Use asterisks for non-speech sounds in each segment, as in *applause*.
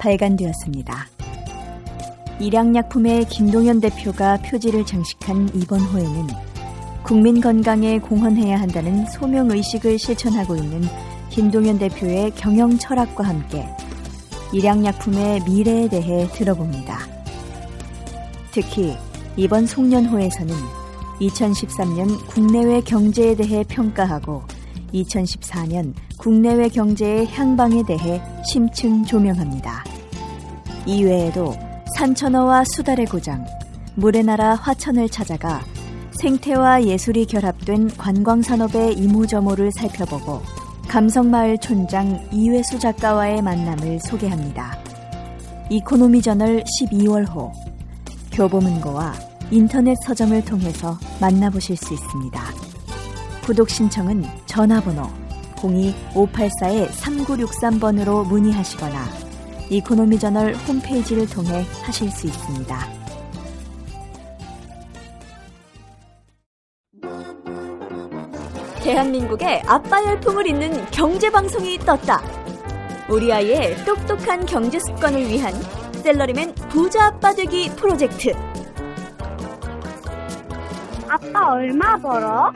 발간되었습니다. 일양약품의 김동연 대표가 표지를 장식한 이번 호에는 국민 건강에 공헌해야 한다는 소명 의식을 실천하고 있는 김동연 대표의 경영 철학과 함께 일양약품의 미래에 대해 들어봅니다. 특히 이번 송년호에서는 2013년 국내외 경제에 대해 평가하고 2014년 국내외 경제의 향방에 대해 심층 조명합니다. 이외에도 산천어와 수달의 고장, 물의 나라 화천을 찾아가 생태와 예술이 결합된 관광산업의 이모저모를 살펴보고 감성마을 촌장 이외수 작가와의 만남을 소개합니다. 이코노미 저널 12월호 교보문고와 인터넷 서점을 통해서 만나보실 수 있습니다. 구독 신청은 전화번호 02-584-3963번으로 문의하시거나 이코노미 저널 홈페이지를 통해 하실 수 있습니다. 대한민국의 아빠 열풍을 잇는 경제 방송이 떴다. 우리 아이의 똑똑한 경제 습관을 위한 샐러리맨 부자 아빠 되기 프로젝트. 아빠 얼마 벌어?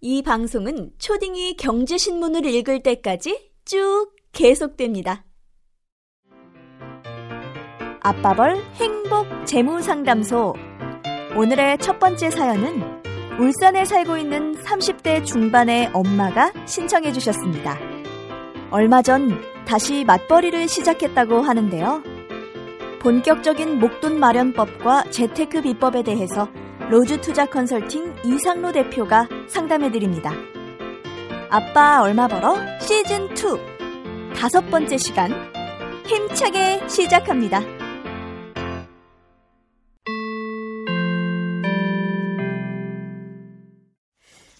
이 방송은 초딩이 경제신문을 읽을 때까지 쭉 계속됩니다. 아빠벌 행복 재무상담소. 오늘의 첫 번째 사연은 울산에 살고 있는 30대 중반의 엄마가 신청해 주셨습니다. 얼마 전 다시 맞벌이를 시작했다고 하는데요. 본격적인 목돈 마련법과 재테크 비법에 대해서 로즈 투자 컨설팅 이상로 대표가 상담해 드립니다. 아빠 얼마 벌어? 시즌 2 다섯 번째 시간 힘차게 시작합니다.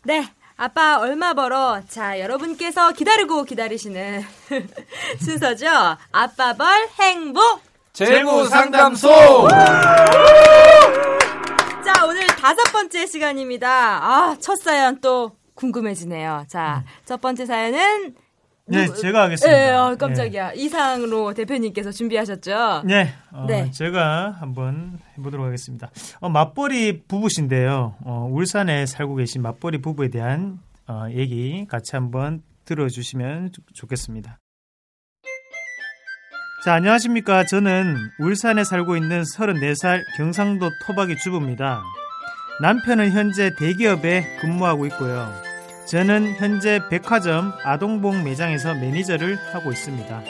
네. 아빠 얼마 벌어? 자, 여러분께서 기다리고 기다리시는 *laughs* 순서죠. 아빠 벌 행복. 재무 상담소. 자, 오늘 다섯 번째 시간입니다. 아, 첫 사연 또 궁금해지네요. 자, 첫 번째 사연은 네, 제가 하겠습니다. 예, 어, 깜짝이야. 이상로 대표님께서 준비하셨죠? 네, 어, 네. 제가 한번 해보도록 하겠습니다. 어, 맞벌이 부부신데요. 어, 울산에 살고 계신 맞벌이 부부에 대한 어, 얘기 같이 한번 들어주시면 좋- 좋겠습니다. 자, 안녕하십니까. 저는 울산에 살고 있는 34살 경상도 토박이 주부입니다. 남편은 현재 대기업에 근무하고 있고요. 저는 현재 백화점 아동복 매장에서 매니저를 하고 있습니다.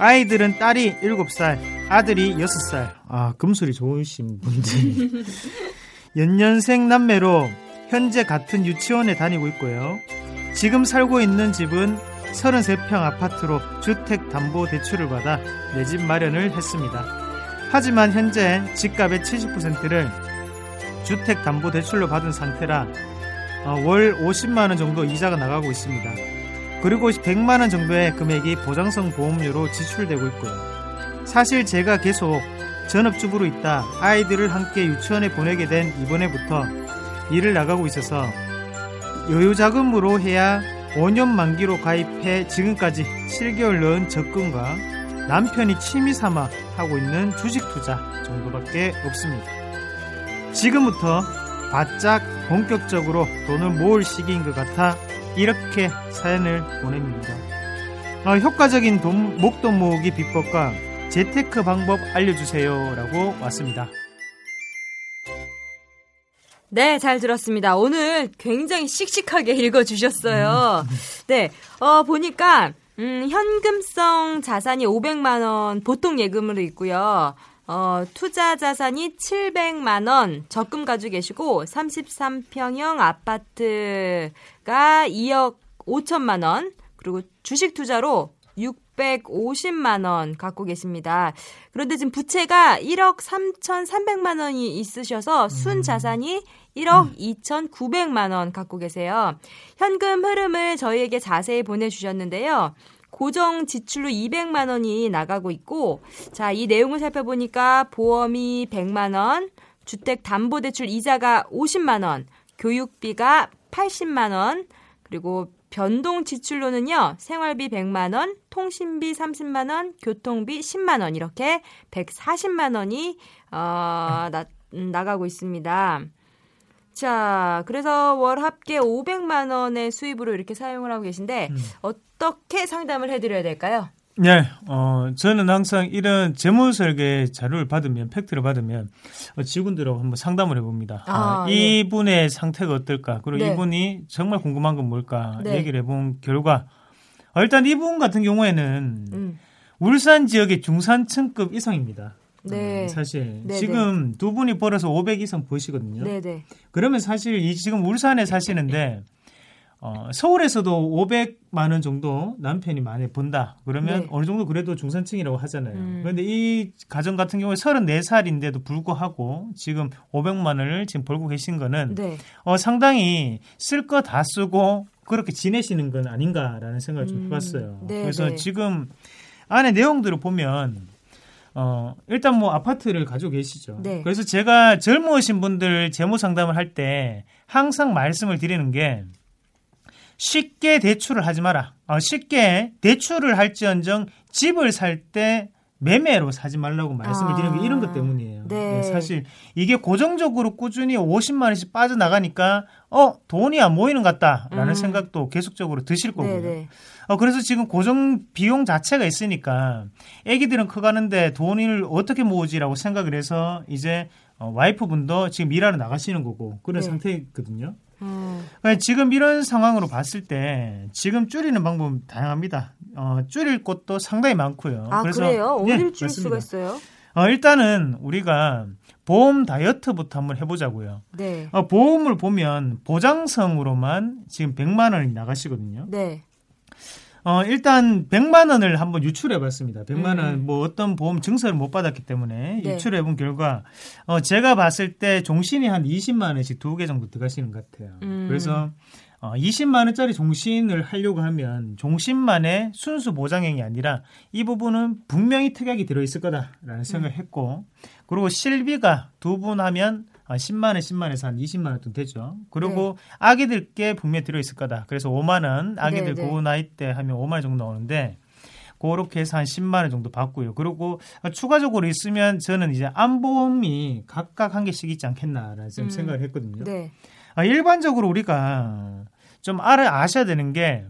아이들은 딸이 7살, 아들이 6살. 아, 금술이 좋으신 분들. *laughs* 연년생 남매로 현재 같은 유치원에 다니고 있고요. 지금 살고 있는 집은 33평 아파트로 주택담보대출을 받아 내 집 마련을 했습니다. 하지만 현재 집값의 70%를 주택담보대출로 받은 상태라 어, 월 50만 원 정도 이자가 나가고 있습니다. 그리고 100만 원 정도의 금액이 보장성 보험료로 지출되고 있고요. 사실 제가 계속 전업주부로 있다 아이들을 함께 유치원에 보내게 된 이번에부터 일을 나가고 있어서 여유자금으로 해야 5년 만기로 가입해 지금까지 7개월 넣은 적금과 남편이 취미 삼아 하고 있는 주식 투자 정도밖에 없습니다. 지금부터 바짝 본격적으로 돈을 모을 시기인 것 같아 이렇게 사연을 보냅니다. 어, 효과적인 돈, 목돈 모으기 비법과 재테크 방법 알려주세요 라고 왔습니다. 네, 잘 들었습니다. 오늘 굉장히 씩씩하게 읽어주셨어요. 네, 어, 보니까, 음, 현금성 자산이 500만원 보통 예금으로 있고요. 어, 투자 자산이 700만원 적금 가지고 계시고, 33평형 아파트가 2억 5천만원, 그리고 주식 투자로 650만 원 갖고 계십니다. 그런데 지금 부채가 1억 3,300만 원이 있으셔서 순 자산이 1억 2,900만 원 갖고 계세요. 현금 흐름을 저희에게 자세히 보내주셨는데요. 고정 지출로 200만 원이 나가고 있고, 자, 이 내용을 살펴보니까 보험이 100만 원, 주택 담보 대출 이자가 50만 원, 교육비가 80만 원, 그리고 변동 지출로는요, 생활비 100만원, 통신비 30만원, 교통비 10만원, 이렇게 140만원이, 어, 나, 음, 나가고 있습니다. 자, 그래서 월 합계 500만 원의 수입으로 이렇게 사용을 하고 계신데, 음. 어떻게 상담을 해드려야 될까요? 네, 어, 저는 항상 이런 재무 설계 자료를 받으면, 팩트를 받으면, 어, 직원들하고 한번 상담을 해봅니다. 아, 아, 예. 이분의 상태가 어떨까? 그리고 네. 이분이 정말 궁금한 건 뭘까? 네. 얘기를 해본 결과, 어, 일단 이분 같은 경우에는 음, 울산 지역의 중산층급 이상입니다. 네. 어, 사실 네, 지금 두 분이 벌어서 500 이상 버시거든요. 네네. 그러면 사실 이 지금 울산에 사시는데 어, 서울에서도 500만 원 정도 남편이 많이 번다. 그러면 네. 어느 정도 그래도 중산층이라고 하잖아요. 음. 그런데 이 가정 같은 경우에 34살인데도 불구하고 지금 500만 원을 지금 벌고 계신 거는 네. 어, 상당히 쓸 거 다 쓰고 그렇게 지내시는 건 아닌가라는 생각을 좀 음, 해봤어요. 네, 그래서 네. 지금 안에 내용들을 보면 어, 일단 뭐 아파트를 가지고 계시죠. 네. 그래서 제가 젊으신 분들 재무 상담을 할 때 항상 말씀을 드리는 게 쉽게 대출을 하지 마라. 어, 쉽게 대출을 할지언정 집을 살 때 매매로 사지 말라고 말씀을 아. 드리는 게 이런 것 때문이에요. 네. 예, 사실 이게 고정적으로 꾸준히 50만 원씩 빠져나가니까 어 돈이 안 모이는 것 같다라는 음. 생각도 계속적으로 드실 거고요. 네네. 어, 그래서 지금 고정 비용 자체가 있으니까 애기들은 커가는데 돈을 어떻게 모으지라고 생각을 해서 이제 어, 와이프분도 지금 일하러 나가시는 거고 그런 네. 상태거든요. 음, 그러니까 지금 이런 상황으로 봤을 때 지금 줄이는 방법은 다양합니다. 어, 줄일 곳도 상당히 많고요. 아, 그래서 그래요? 네, 어딜 줄 수가 맞습니다. 있어요? 어, 일단은 우리가 보험 다이어트부터 한번 해보자고요. 네. 어, 보험을 보면 보장성으로만 지금 100만 원이 나가시거든요. 네. 어, 일단 100만 원을 한번 유출해 봤습니다. 100만 원 음. 뭐 어떤 보험 증서를 못 받았기 때문에 네. 유출해 본 결과 어, 제가 봤을 때 종신이 한 20만 원씩 두 개 정도 들어가시는 것 같아요. 음. 그래서 어, 20만 원짜리 종신을 하려고 하면 종신만의 순수 보장액이 아니라 이 부분은 분명히 특약이 들어 있을 거다라는 생각을 했고 그리고 실비가 두 분 하면 어, 10만 원, 10만 원에서 한 20만 원 정도 되죠. 그리고 아기들께 분명히 들어 있을 거다. 그래서 5만 원, 아기들 네, 네. 그 나이 때 하면 5만 원 정도 나오는데 그렇게 해서 한 10만 원 정도 받고요. 그리고 추가적으로 있으면 저는 이제 안보험이 각각 한 개씩 있지 않겠나라는 좀 음. 생각을 했거든요. 네. 아, 일반적으로 우리가 좀 알아 아셔야 되는 게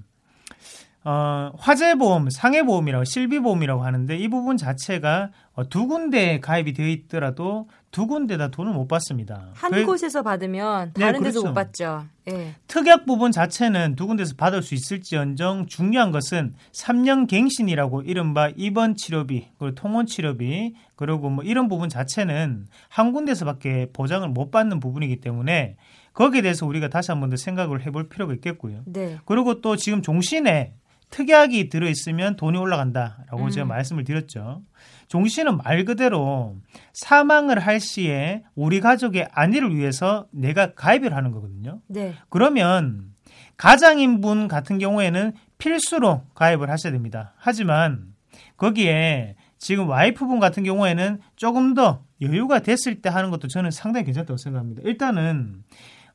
어, 화재보험, 상해보험이라고 실비보험이라고 하는데 이 부분 자체가 어, 두 군데 가입이 되어 있더라도 두 군데 다 돈을 못 받습니다. 한 그 곳에서 받으면 네, 다른 데서 그렇죠. 못 받죠. 예. 특약 부분 자체는 두 군데서 받을 수 있을지언정 중요한 것은 3년 갱신이라고 이른바 입원 치료비, 그리고 통원 치료비, 그리고 뭐 이런 부분 자체는 한 군데서밖에 보장을 못 받는 부분이기 때문에 거기에 대해서 우리가 다시 한 번 더 생각을 해볼 필요가 있겠고요. 네. 그리고 또 지금 종신에 특약이 들어있으면 돈이 올라간다라고 음. 제가 말씀을 드렸죠. 종신은 말 그대로 사망을 할 시에 우리 가족의 안위를 위해서 내가 가입을 하는 거거든요. 네. 그러면 가장인분 같은 경우에는 필수로 가입을 하셔야 됩니다. 하지만 거기에 지금 와이프분 같은 경우에는 조금 더 여유가 됐을 때 하는 것도 저는 상당히 괜찮다고 생각합니다. 일단은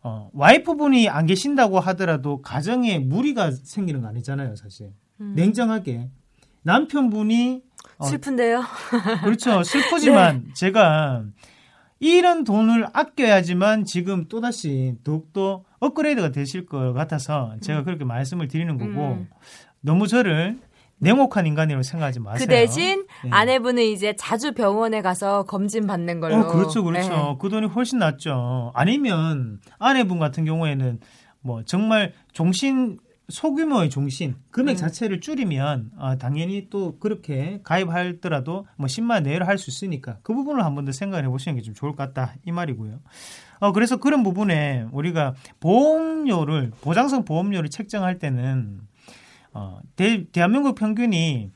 어, 와이프분이 안 계신다고 하더라도 가정에 무리가 생기는 거 아니잖아요, 사실. 음. 냉정하게 남편분이 어, 슬픈데요. *laughs* 그렇죠. 슬프지만 네. 제가 이런 돈을 아껴야지만 지금 또다시 더욱더 업그레이드가 되실 것 같아서 제가 그렇게 말씀을 드리는 거고 음. 너무 저를 냉혹한 인간이라고 생각하지 마세요. 그 대신 네. 아내분은 이제 자주 병원에 가서 검진 받는 걸로. 어, 그렇죠, 그렇죠. 네. 그 돈이 훨씬 낫죠. 아니면 아내분 같은 경우에는 뭐 정말 종신 소규모의 종신 금액 음. 자체를 줄이면 아, 당연히 또 그렇게 가입하더라도 뭐 10만 내외로 할 수 있으니까 그 부분을 한 번 더 생각해 보시는 게 좀 좋을 것 같다 이 말이고요. 어, 그래서 그런 부분에 우리가 보험료를 보장성 보험료를 책정할 때는 어, 대, 대한민국 평균이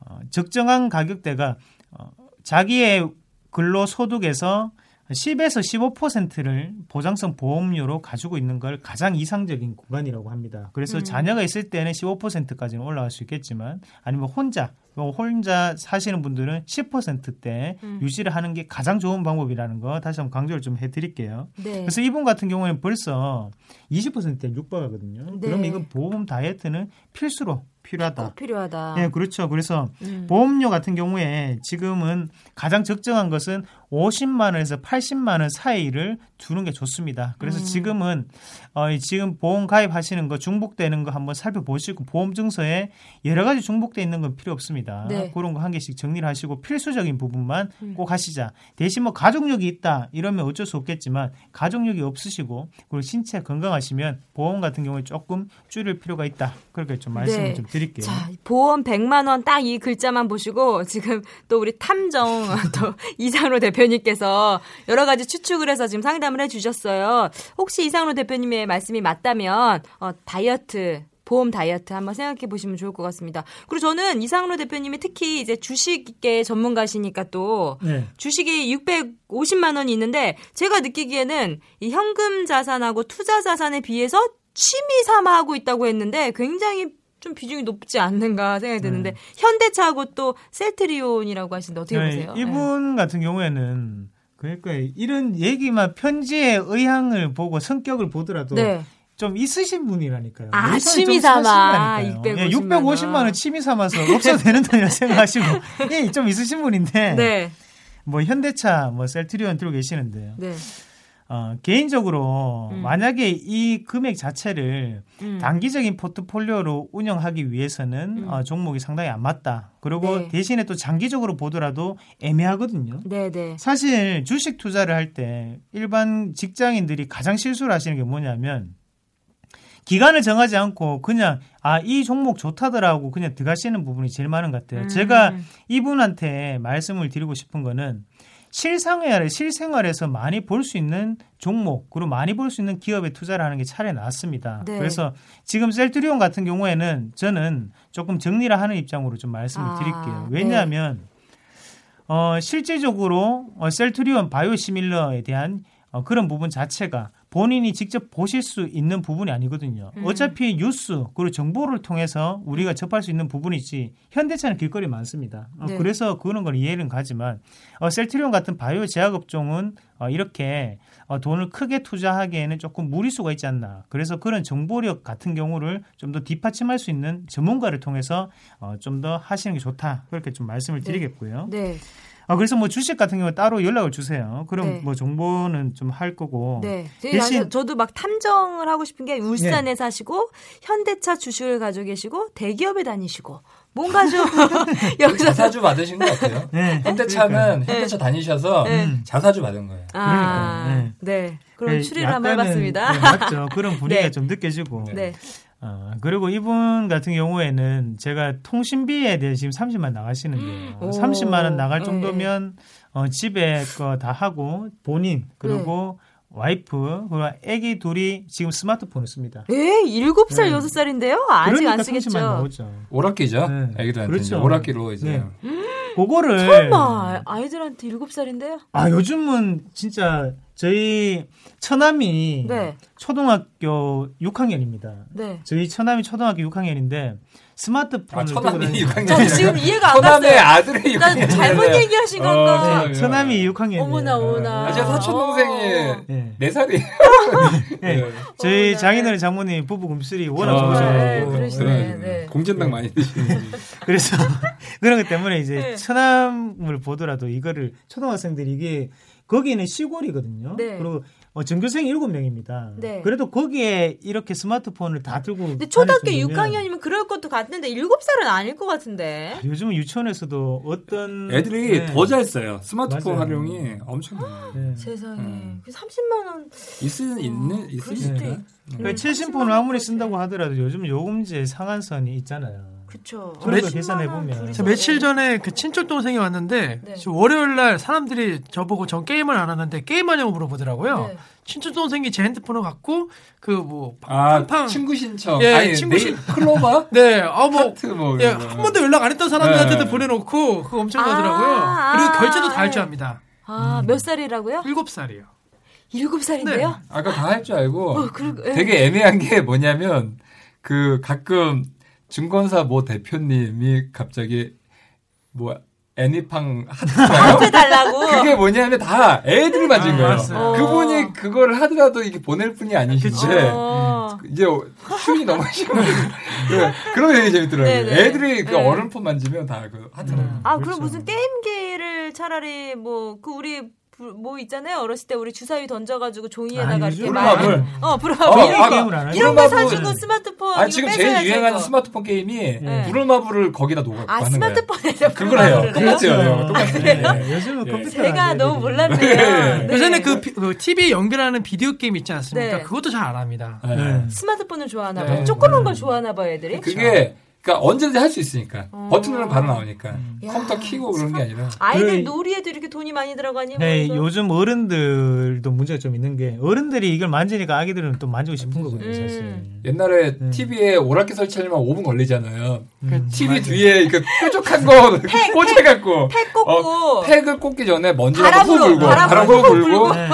어, 적정한 가격대가 어, 자기의 근로 소득에서 10에서 15%를 보장성 보험료로 가지고 있는 걸 가장 이상적인 구간이라고 합니다. 그래서 음. 자녀가 있을 때는 15%까지는 올라갈 수 있겠지만 아니면 혼자 뭐 혼자 사시는 분들은 10%대 음. 유지를 하는 게 가장 좋은 방법이라는 거 다시 한번 강조를 좀 해드릴게요. 네. 그래서 이분 같은 경우에는 벌써 20%대 육박하거든요. 네. 그럼 이건 보험 다이어트는 필수로 필요하다. 꼭 필요하다. 네, 그렇죠. 그래서 음. 보험료 같은 경우에 지금은 가장 적정한 것은 50만 원에서 80만 원 사이를 두는 게 좋습니다. 그래서 음. 지금은 어, 이 지금 보험 가입하시는 거 중복되는 거 한번 살펴보시고 보험 증서에 여러 가지 중복돼 있는 건 필요 없습니다. 네. 그런 거 한 개씩 정리를 하시고 필수적인 부분만 음. 꼭 하시자. 대신 뭐 가족력이 있다 이러면 어쩔 수 없겠지만 가족력이 없으시고 그리고 신체 건강하시면 보험 같은 경우에 조금 줄일 필요가 있다. 그렇게 좀 말씀을 네. 좀 드릴게요. 자, 보험 100만 원 딱 이 글자만 보시고 지금 또 우리 탐정 *laughs* 또 이상로 대표 님께서 여러 가지 추측을 해서 지금 상담을 해 주셨어요. 혹시 이상로 대표님의 말씀이 맞다면 어, 다이어트 보험 다이어트 한번 생각해 보시면 좋을 것 같습니다. 그리고 저는 이상로 대표님이 특히 이제 주식계 전문가시니까 또 네. 주식이 650만 원이 있는데 제가 느끼기에는 이 현금 자산하고 투자 자산에 비해서 취미 삼아 하고 있다고 했는데 굉장히 좀 비중이 높지 않는가 생각이 드는데 네. 현대차하고 또 셀트리온이라고 하시는데 어떻게 네, 보세요? 이분 같은 경우에는 그러니까 이런 얘기만 편지의 의향을 보고 성격을 보더라도 네. 좀 있으신 분이라니까요. 아, 취미 좀 삼아. 사시니까요. 650만 예, 650만 원 취미 삼아서 없어도 되는 돈이라 *laughs* 생각하시고 예, 좀 있으신 분인데 네. 뭐 현대차 뭐 셀트리온 들고 계시는데요. 네. 어, 개인적으로 음. 만약에 이 금액 자체를 음. 단기적인 포트폴리오로 운영하기 위해서는 음. 어, 종목이 상당히 안 맞다. 그리고 네. 대신에 또 장기적으로 보더라도 애매하거든요. 네, 네. 사실 주식 투자를 할 때 일반 직장인들이 가장 실수를 하시는 게 뭐냐면 기간을 정하지 않고 그냥 아 이 종목 좋다더라고 그냥 들어가시는 부분이 제일 많은 것 같아요. 음. 제가 이분한테 말씀을 드리고 싶은 거는 실생활에 실생활에서 많이 볼 수 있는 종목 그리고 많이 볼 수 있는 기업에 투자를 하는 게 차라리 낫습니다. 네. 그래서 지금 셀트리온 같은 경우에는 저는 조금 정리를 하는 입장으로 좀 말씀을 아, 드릴게요. 네. 왜냐하면 어, 실질적으로 어, 셀트리온 바이오시밀러에 대한 어, 그런 부분 자체가 본인이 직접 보실 수 있는 부분이 아니거든요. 음. 어차피 뉴스 그리고 정보를 통해서 우리가 접할 수 있는 부분이지 현대차는 길거리 많습니다. 어, 네. 그래서 그런 건 이해는 가지만 어, 셀트리온 같은 바이오 제약 업종은 어, 이렇게 어, 돈을 크게 투자하기에는 조금 무리수가 있지 않나. 그래서 그런 정보력 같은 경우를 좀 더 뒷받침할 수 있는 전문가를 통해서 어, 좀 더 하시는 게 좋다. 그렇게 좀 말씀을 네. 드리겠고요. 네. 아, 그래서 뭐 주식 같은 경우 따로 연락을 주세요. 그럼 네. 뭐 정보는 좀 할 거고. 네. 어. 대신- 저도 막 탐정을 하고 싶은 게 울산에 네. 사시고 현대차 주식을 가지고 계시고 대기업에 다니시고 뭔가 좀 *laughs* 여기서 자사주 받으신 것 같아요. 네. 현대차는 현대차 다니셔서 네. 자사주 받은 거예요. 아, 그러니까요. 네. 그럼 네, 추리를 한번 해봤습니다. 네, 맞죠. 그런 *laughs* 분위기가 네. 좀 느껴지고. 네. 어, 그리고 이분 같은 경우에는 제가 통신비에 대해 지금 30만 나가시는데요. 오. 30만 원 나갈 네. 정도면 어, 집에 거 다 하고 본인 그리고 네. 와이프 그리고 아기 둘이 지금 스마트폰을 씁니다. 에? 일곱 살 네. 여섯 살인데요? 아직 그러니까 안 30만 쓰겠죠. 나오죠. 오락기죠. 네. 애기들한테 그렇죠. 오락기로 이제 네. 그거를 설마 아이들한테 일곱 살인데요? 아 요즘은 진짜 저희 처남이 네. 초등학교 6학년입니다. 네. 저희 처남이 초등학교 6학년인데 스마트폰을 아, 처남이 들고 다니는- 6학년. 저 지금 이해가 안 처남의 갔어요. 아들의 난 6학년. 잘못 얘기하신 건가? 네, 처남이 6학년이에요. 어머나 어머나. 아, 제 사촌 동생이 네. 네 살이에요. *laughs* 네. 저희 장인어른 장모님 부부 금술이 워낙 아, 좋으셔 네. 네. 공전당 많이 드시는. 그래서 *laughs* 그런 것 때문에 이제 네. 처남을 보더라도 이거를 초등학생들이 이게 거기는 시골이거든요. 네. 그리고 어, 전교생이 7명입니다. 네. 그래도 거기에 이렇게 스마트폰을 다 들고 근데 초등학교 다닐 정도면 6학년이면 그럴 것도 같은데 7살은 아닐 것 같은데. 요즘은 유치원에서도 어떤 애들이 네. 더잘 써요. 스마트폰 맞아요. 활용이 엄청나요. 네. 세상에. 음. 그 30만 원. 있을 있는 그럴 수도 있으니까. 있- 그러니까 음, 70폰을 30만 아무리. 쓴다고 하더라도 요즘 요금제 상한선이 있잖아요. 10만 계산해 원 보면. 며칠 네. 전에 그 친척 동생이 왔는데 네. 저 월요일 날 사람들이 저보고 전 게임을 안 하는데 게임하냐고 물어보더라고요. 네. 친척 동생이 제 핸드폰을 갖고 그뭐 아 팡팡 친구 신청. 예, 아니 친구 신- 신 클로버. *laughs* 네, 어뭐 뭐. 예. 한 번도 연락 안 했던 사람들한테도 네. 보내놓고 그거 엄청 하더라고요. 아, 그리고 아, 결제도 다할 네. 줄 압니다. 아, 몇 살이라고요? 일곱 살이요. 7살인데요? 아까 다 할 줄 알고 어, 그리고, 예. 되게 애매한 게 뭐냐면 그 가끔 증권사 모 대표님이 갑자기 뭐 애니팡? 하트 *laughs* 달라고. 그게 뭐냐면 다 애들이 맞은 아, 거예요. 맞아요. 그분이 그거를 하더라도 이게 보낼 뿐이 아니신데 어. 이제 슈이 너무 심해. 그런 게 되게 재밌더라고요. 네네. 애들이 그 네. 어른폰 만지면 다 그 하트라고. 아, 그렇죠. 그럼 무슨 게임기를 차라리 뭐, 그 우리, 부- 뭐 있잖아요. 어렸을 때 우리 주사위 던져가지고 종이에다가 아, 이렇게 요즘은 막. 불마블. 어, 어, 불마블. 아, 게임을 안 하죠. 이런 거. 사주고 스마트폰. 아 지금 제일 유행하는. 스마트폰 게임이 네. 부르마블을 거기다 녹아 아. 스마트폰에서 그걸 해요. 똑같아요. 똑같아요. 네, 요즘은 예. 컴퓨터 제가 너무 몰랐네요. 네. 네. 예전에 그, 비- 그 TV 연결하는 비디오 게임 있지 않습니까? 네. 그것도 잘 안 합니다. 네. 네. 스마트폰을 좋아하나 네. 봐요. 조그만 걸 좋아하나 봐요, 애들이. 그게 그러니까 언제든지 할 수 있으니까 어. 버튼 누르면 바로 나오니까 야, 컴퓨터 키고 그런 게 아니라 아이들 그- 놀이에도 이렇게 돈이 많이 들어가니? 네, 뭐 이거. 요즘 어른들도 문제가 좀 있는 게 어른들이 이걸 만지니까 아기들은 또 만지고 싶은 거거든요, 음. 사실. 옛날에 음. TV에 오락기 설치하려면 5분 걸리잖아요. 음, TV 맞아요. 뒤에 그 뾰족한 거 꽂아갖고 팩 꽂고 어, 팩을 꽂기 전에 바람으로, 후 불고 바람으로 바람 후후 불고 네.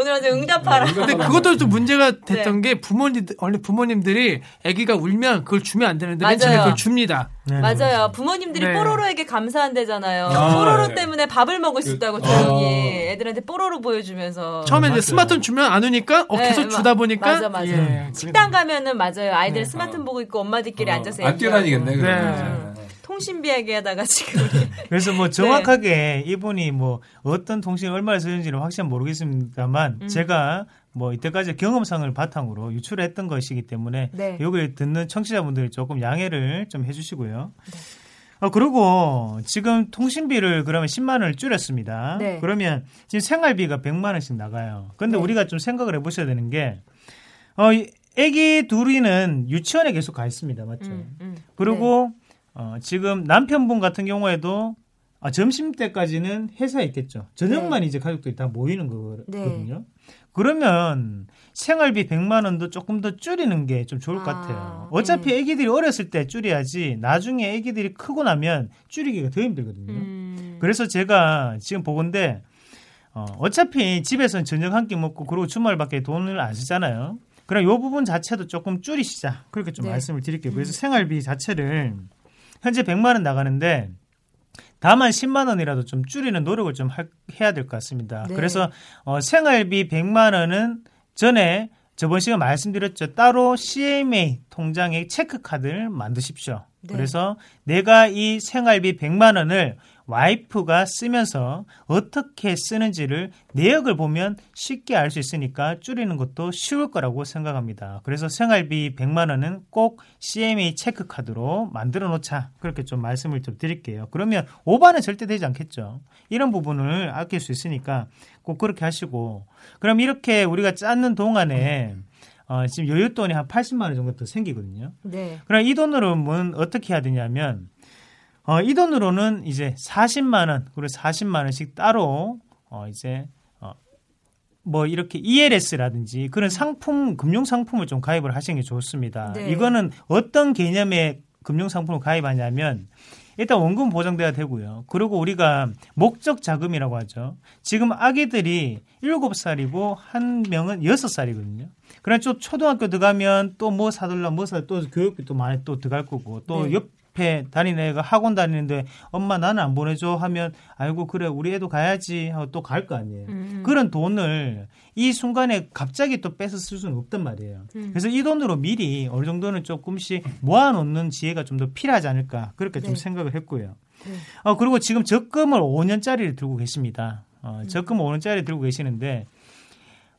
오늘 완전 응답하라. 근데 그것도 또 문제가 됐던 네. 게 부모님들, 원래 부모님들이 아기가 울면 그걸 주면 안 되는데 맨 처음에. 그걸 줍니다. 네, 맞아요. 부모님들이 네. 뽀로로에게 감사한대잖아요. 아, 뽀로로 네. 때문에 밥을 먹을 수 그- 있다고 어. 조용히 애들한테 뽀로로 보여주면서. 처음에. 이제 스마트폰 주면 안 우니까 어, 네, 계속 마- 주다 보니까 맞아, 맞아. 예, 식당 가면은 맞아요. 아이들 네. 스마트폰 보고 있고 엄마들끼리 어, 앉아서 안. 뛰어다니겠네. 네. 그러면. 통신비 얘기하다가 지금 *laughs* 그래서 네. 뭐 정확하게 이분이 뭐 어떤 통신을 얼마나 쓰는지는 확실히 모르겠습니다만 음. 제가 뭐 이때까지 경험상을 바탕으로 유출했던 것이기 때문에 네. 여기 듣는 청취자분들이 조금 양해를 좀 해주시고요. 네. 어, 그리고 지금 통신비를 그러면 10만 원을 줄였습니다. 네. 그러면 지금 생활비가 100만 원씩 나가요. 근데 네. 우리가 좀 생각을 해보셔야 되는 게, 어, 이 애기 둘이는 유치원에 계속 가 있습니다. 맞죠? 음, 음. 그리고 어, 지금 남편분 같은 경우에도 아, 점심 때까지는 회사에 있겠죠. 저녁만 이제 가족들이 다 모이는 네. 거거든요. 그러면 생활비 100만 원도 조금 더 줄이는 게 좀 좋을 것 아, 같아요. 어차피 네. 애기들이 어렸을 때 줄여야지 나중에 애기들이 크고 나면 줄이기가 더 힘들거든요. 음. 그래서 제가 지금 보건데 어, 어차피 집에서는 저녁 한 끼 먹고 그리고 주말밖에 돈을 안 쓰잖아요. 그럼 요 부분 자체도 조금 줄이시자. 그렇게 좀 네. 말씀을 드릴게요. 그래서 음. 생활비 자체를 현재 100만 원 나가는데 다만 10만 원이라도 좀 줄이는 노력을 좀 할- 해야 될 것 같습니다. 네. 그래서 어, 생활비 100만 원은 전에 저번 시간 말씀드렸죠. 따로 CMA 통장에 체크 카드를 만드십시오. 네. 그래서 내가 이 생활비 100만 원을 와이프가 쓰면서 어떻게 쓰는지를 내역을 보면 쉽게 알 수 있으니까 줄이는 것도 쉬울 거라고 생각합니다. 그래서 생활비 100만 원은 꼭 CMA 체크 카드로 만들어 놓자. 그렇게 좀 말씀을 좀 드릴게요. 그러면 오바는 절대 되지 않겠죠. 이런 부분을 아낄 수 있으니까 꼭 그렇게 하시고 그럼 이렇게 우리가 짰는 동안에 어, 지금 여윳돈이 한 80만 원 정도 더 생기거든요. 네. 그럼 이 돈으로는 어떻게 해야 되냐면 어, 이 돈으로는 이제 40만 원 그리고 40만 원씩 따로 어, 이제 어, 뭐 이렇게 ELS라든지 그런 상품 금융 상품을 좀 가입을 하시는 게 좋습니다. 네. 이거는 어떤 개념의 금융 상품을 가입하냐면 일단 원금 보장돼야 되고요. 그리고 우리가 목적 자금이라고 하죠. 지금 아기들이 7살이고 한 명은 6살이거든요. 그래 또 초등학교 들어가면 또 뭐 사달라 뭐사또 교육비 또 많이 또 들어갈 거고 또 네. 옆 에 다니는 애가 학원 다니는데 엄마 나는 안 보내줘 하면 아이고 그래 우리 애도 가야지 하고 또 갈 거 아니에요. 음. 그런 돈을 이 순간에 갑자기 또 뺏어 쓸 수는 없단 말이에요. 음. 그래서 이 돈으로 미리 어느 정도는 조금씩 모아놓는 지혜가 좀 더 필요하지 않을까 그렇게 좀 네. 생각을 했고요. 네. 어 그리고 지금 적금을 5년짜리를 들고 계십니다. 어, 음. 적금 5년짜리 들고 계시는데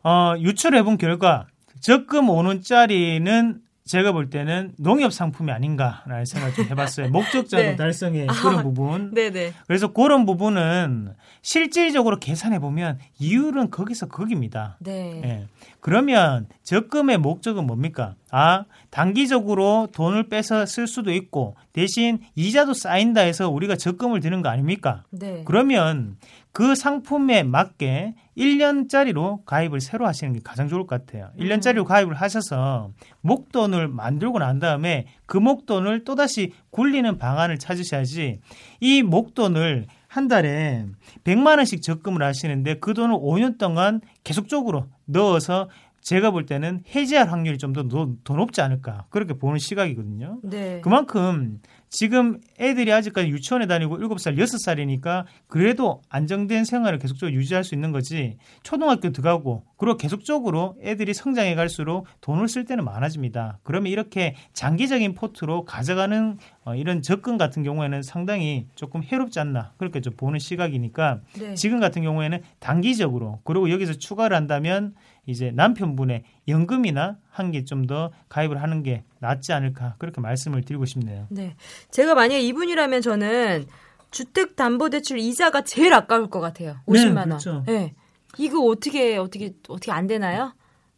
어, 유출해본 결과 적금 5원짜리는 제가 볼 때는 농협 상품이 아닌가라는 생각을 좀 해봤어요. *laughs* 목적자금 네. 달성의 아, 그런 부분. 네네. 그래서 그런 부분은 실질적으로 계산해 보면 이율은 거기서 거기입니다. 네. 예. 그러면 적금의 목적은 뭡니까? 아, 단기적으로 돈을 빼서 쓸 수도 있고 대신 이자도 쌓인다 해서 우리가 적금을 드는 거 아닙니까? 네. 그러면 그 상품에 맞게 1년짜리로 가입을 새로 하시는 게 가장 좋을 것 같아요. 1년짜리로 가입을 하셔서 목돈을 만들고 난 다음에 그 목돈을 또다시 굴리는 방안을 찾으셔야지 이 목돈을 한 달에 100만 원씩 적금을 하시는데 그 돈을 5년 동안 계속적으로 넣어서 제가 볼 때는 해지할 확률이 좀더 높지 않을까 그렇게 보는 시각이거든요. 네. 그만큼 지금 애들이 아직까지 유치원에 다니고 7살, 6살이니까 그래도 안정된 생활을 계속적으로 유지할 수 있는 거지 초등학교 들어가고 그리고 계속적으로 애들이 성장해 갈수록 돈을 쓸 때는 많아집니다. 그러면 이렇게 장기적인 포트로 가져가는 어, 이런 접근 같은 경우에는 상당히 조금 해롭지 않나 그렇게 좀 보는 시각이니까 네. 지금 같은 경우에는 단기적으로 그리고 여기서 추가를 한다면 이제 남편분의 연금이나 한개좀더 가입을 하는 게 낫지 않을까 그렇게 말씀을 드리고 싶네요. 네. 제가 만약에 이분이라면 저는 주택담보대출 이자가 제일 아까울 것 같아요. 50만 원. 그렇죠. 네. 이거 어떻게 어떻게 어떻게 안 되나요?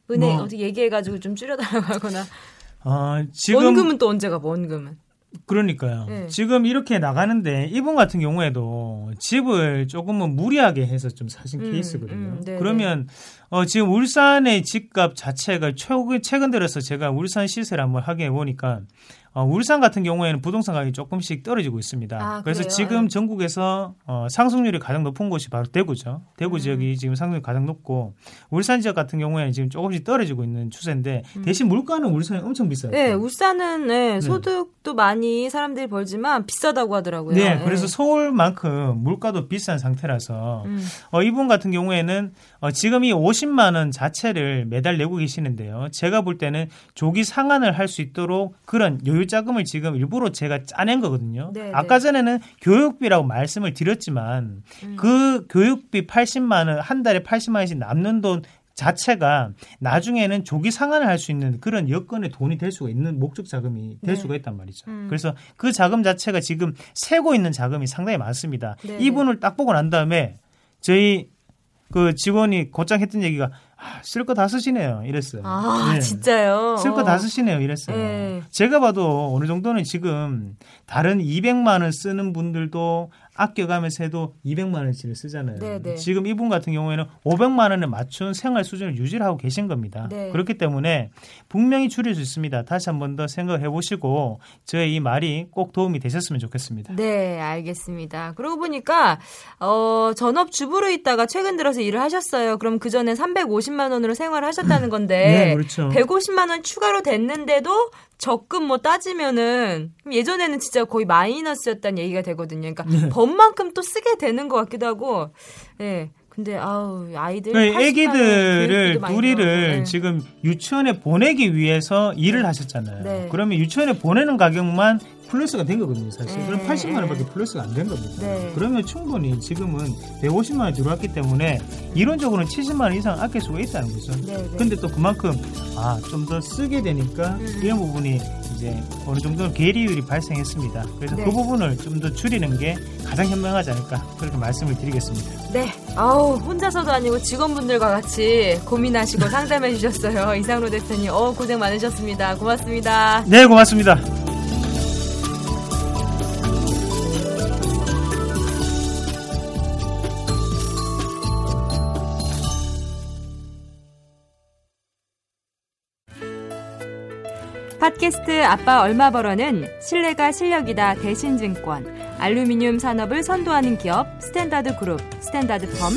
은행 뭐. 어떻게 얘기해가지고 좀 줄여달라고 하거나 어, 지금 원금은 또 언제 가 원금은? 그러니까요. 네. 지금 이렇게 나가는데 이분 같은 경우에도 집을 조금은 무리하게 해서 좀 사신 음, 케이스거든요. 음, 네네. 그러면 어, 지금 울산의 집값 자체가 최근 최근 들어서 제가 울산 시세를 한번 확인해 보니까 어, 울산 같은 경우에는 부동산 가격이 조금씩 떨어지고 있습니다. 아, 그래서 그래요? 지금 네. 전국에서 어, 상승률이 가장 높은 곳이 바로 대구죠. 대구 음. 지역이 지금 상승률이 가장 높고 울산 지역 같은 경우에는 지금 조금씩 떨어지고 있는 추세인데 대신 물가는 울산이 엄청 비싸요. 음. 네, 울산은 네, 소득도 많이 사람들이 벌지만 비싸다고 하더라고요. 네, 그래서 서울만큼 물가도 비싼 상태라서 음. 어, 이분 같은 경우에는 어, 지금 이 50만 원 자체를 매달 내고 계시는데요. 제가 볼 때는 조기 상환을 할 수 있도록 그런 여유 자금을 지금 일부러 제가 짜낸 거거든요. 네, 아까 네. 전에는 교육비라고 말씀을 드렸지만 음. 그 교육비 80만 원 한 달에 80만 원씩 남는 돈 자체가 나중에는 조기 상환을 할 수 있는 그런 여건의 돈이 될 수가 있는 목적 자금이 될 네. 수가 있단 말이죠. 음. 그래서 그 자금 자체가 지금 세고 있는 자금이 상당히 많습니다. 네. 이분을 딱 보고 난 다음에 저희 그 직원이 곧장 했던 얘기가 아, 쓸 거 다 쓰시네요. 이랬어요. 아 네. 진짜요? 쓸 거 다 쓰시네요. 이랬어요. 네. 제가 봐도 어느 정도는 지금 다른 200만 원 쓰는 분들도 아껴가면서 해도 200만 원치를 쓰잖아요. 네, 네. 지금 이분 같은 경우에는 500만 원에 맞춘 생활 수준을 유지를 하고 계신 겁니다. 네. 그렇기 때문에 분명히 줄일 수 있습니다. 다시 한 번 더 생각해 보시고 저의 이 말이 꼭 도움이 되셨으면 좋겠습니다. 네, 알겠습니다. 그러고 보니까 어, 전업 주부로 있다가 최근 들어서 일을 하셨어요. 그럼 그 전에 350만 원으로 생활을 하셨다는 *laughs* 건데 네, 그렇죠. 150만 원 추가로 됐는데도 적금 뭐 따지면은 예전에는 진짜 거의 마이너스였다는 얘기가 되거든요. 그러니까 네. *laughs* 번만큼 또 쓰게 되는 것 같기도 하고. 예. 근데 아우 아이들 그 80만 원 애기들을 들어가고, 네. 지금 유치원에 보내기 위해서 일을 하셨잖아요. 네. 그러면 유치원에 보내는 가격만 플러스가 된 거거든요, 사실. 네. 그럼 80만 원밖에 네. 플러스가 안 된 겁니다. 네. 그러면 충분히 지금은 150만 원이 들어왔기 때문에 이론적으로는 70만 원 이상 아낄 수가 있다는 거죠. 네, 네. 근데 또 그만큼 아, 좀 더 쓰게 되니까 음. 이런 부분이 이제 어느 정도 괴리율이 발생했습니다. 그래서 네. 그 부분을 좀 더 줄이는 게 가장 현명하지 않을까 그렇게 말씀을 드리겠습니다. 네. 아우, 혼자서도 아니고 직원분들과 같이 고민하시고 상담해 주셨어요. *laughs* 이상로 대표님, 어, 고생 많으셨습니다. 고맙습니다. 네, 고맙습니다. 팟캐스트 아빠 얼마 벌어는 신뢰가 실력이다 대신증권, 알루미늄 산업을 선도하는 기업 스탠다드 그룹, 스탠다드 펌,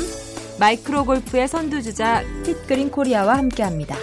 마이크로 골프의 선두주자 핏그린 코리아와 함께합니다.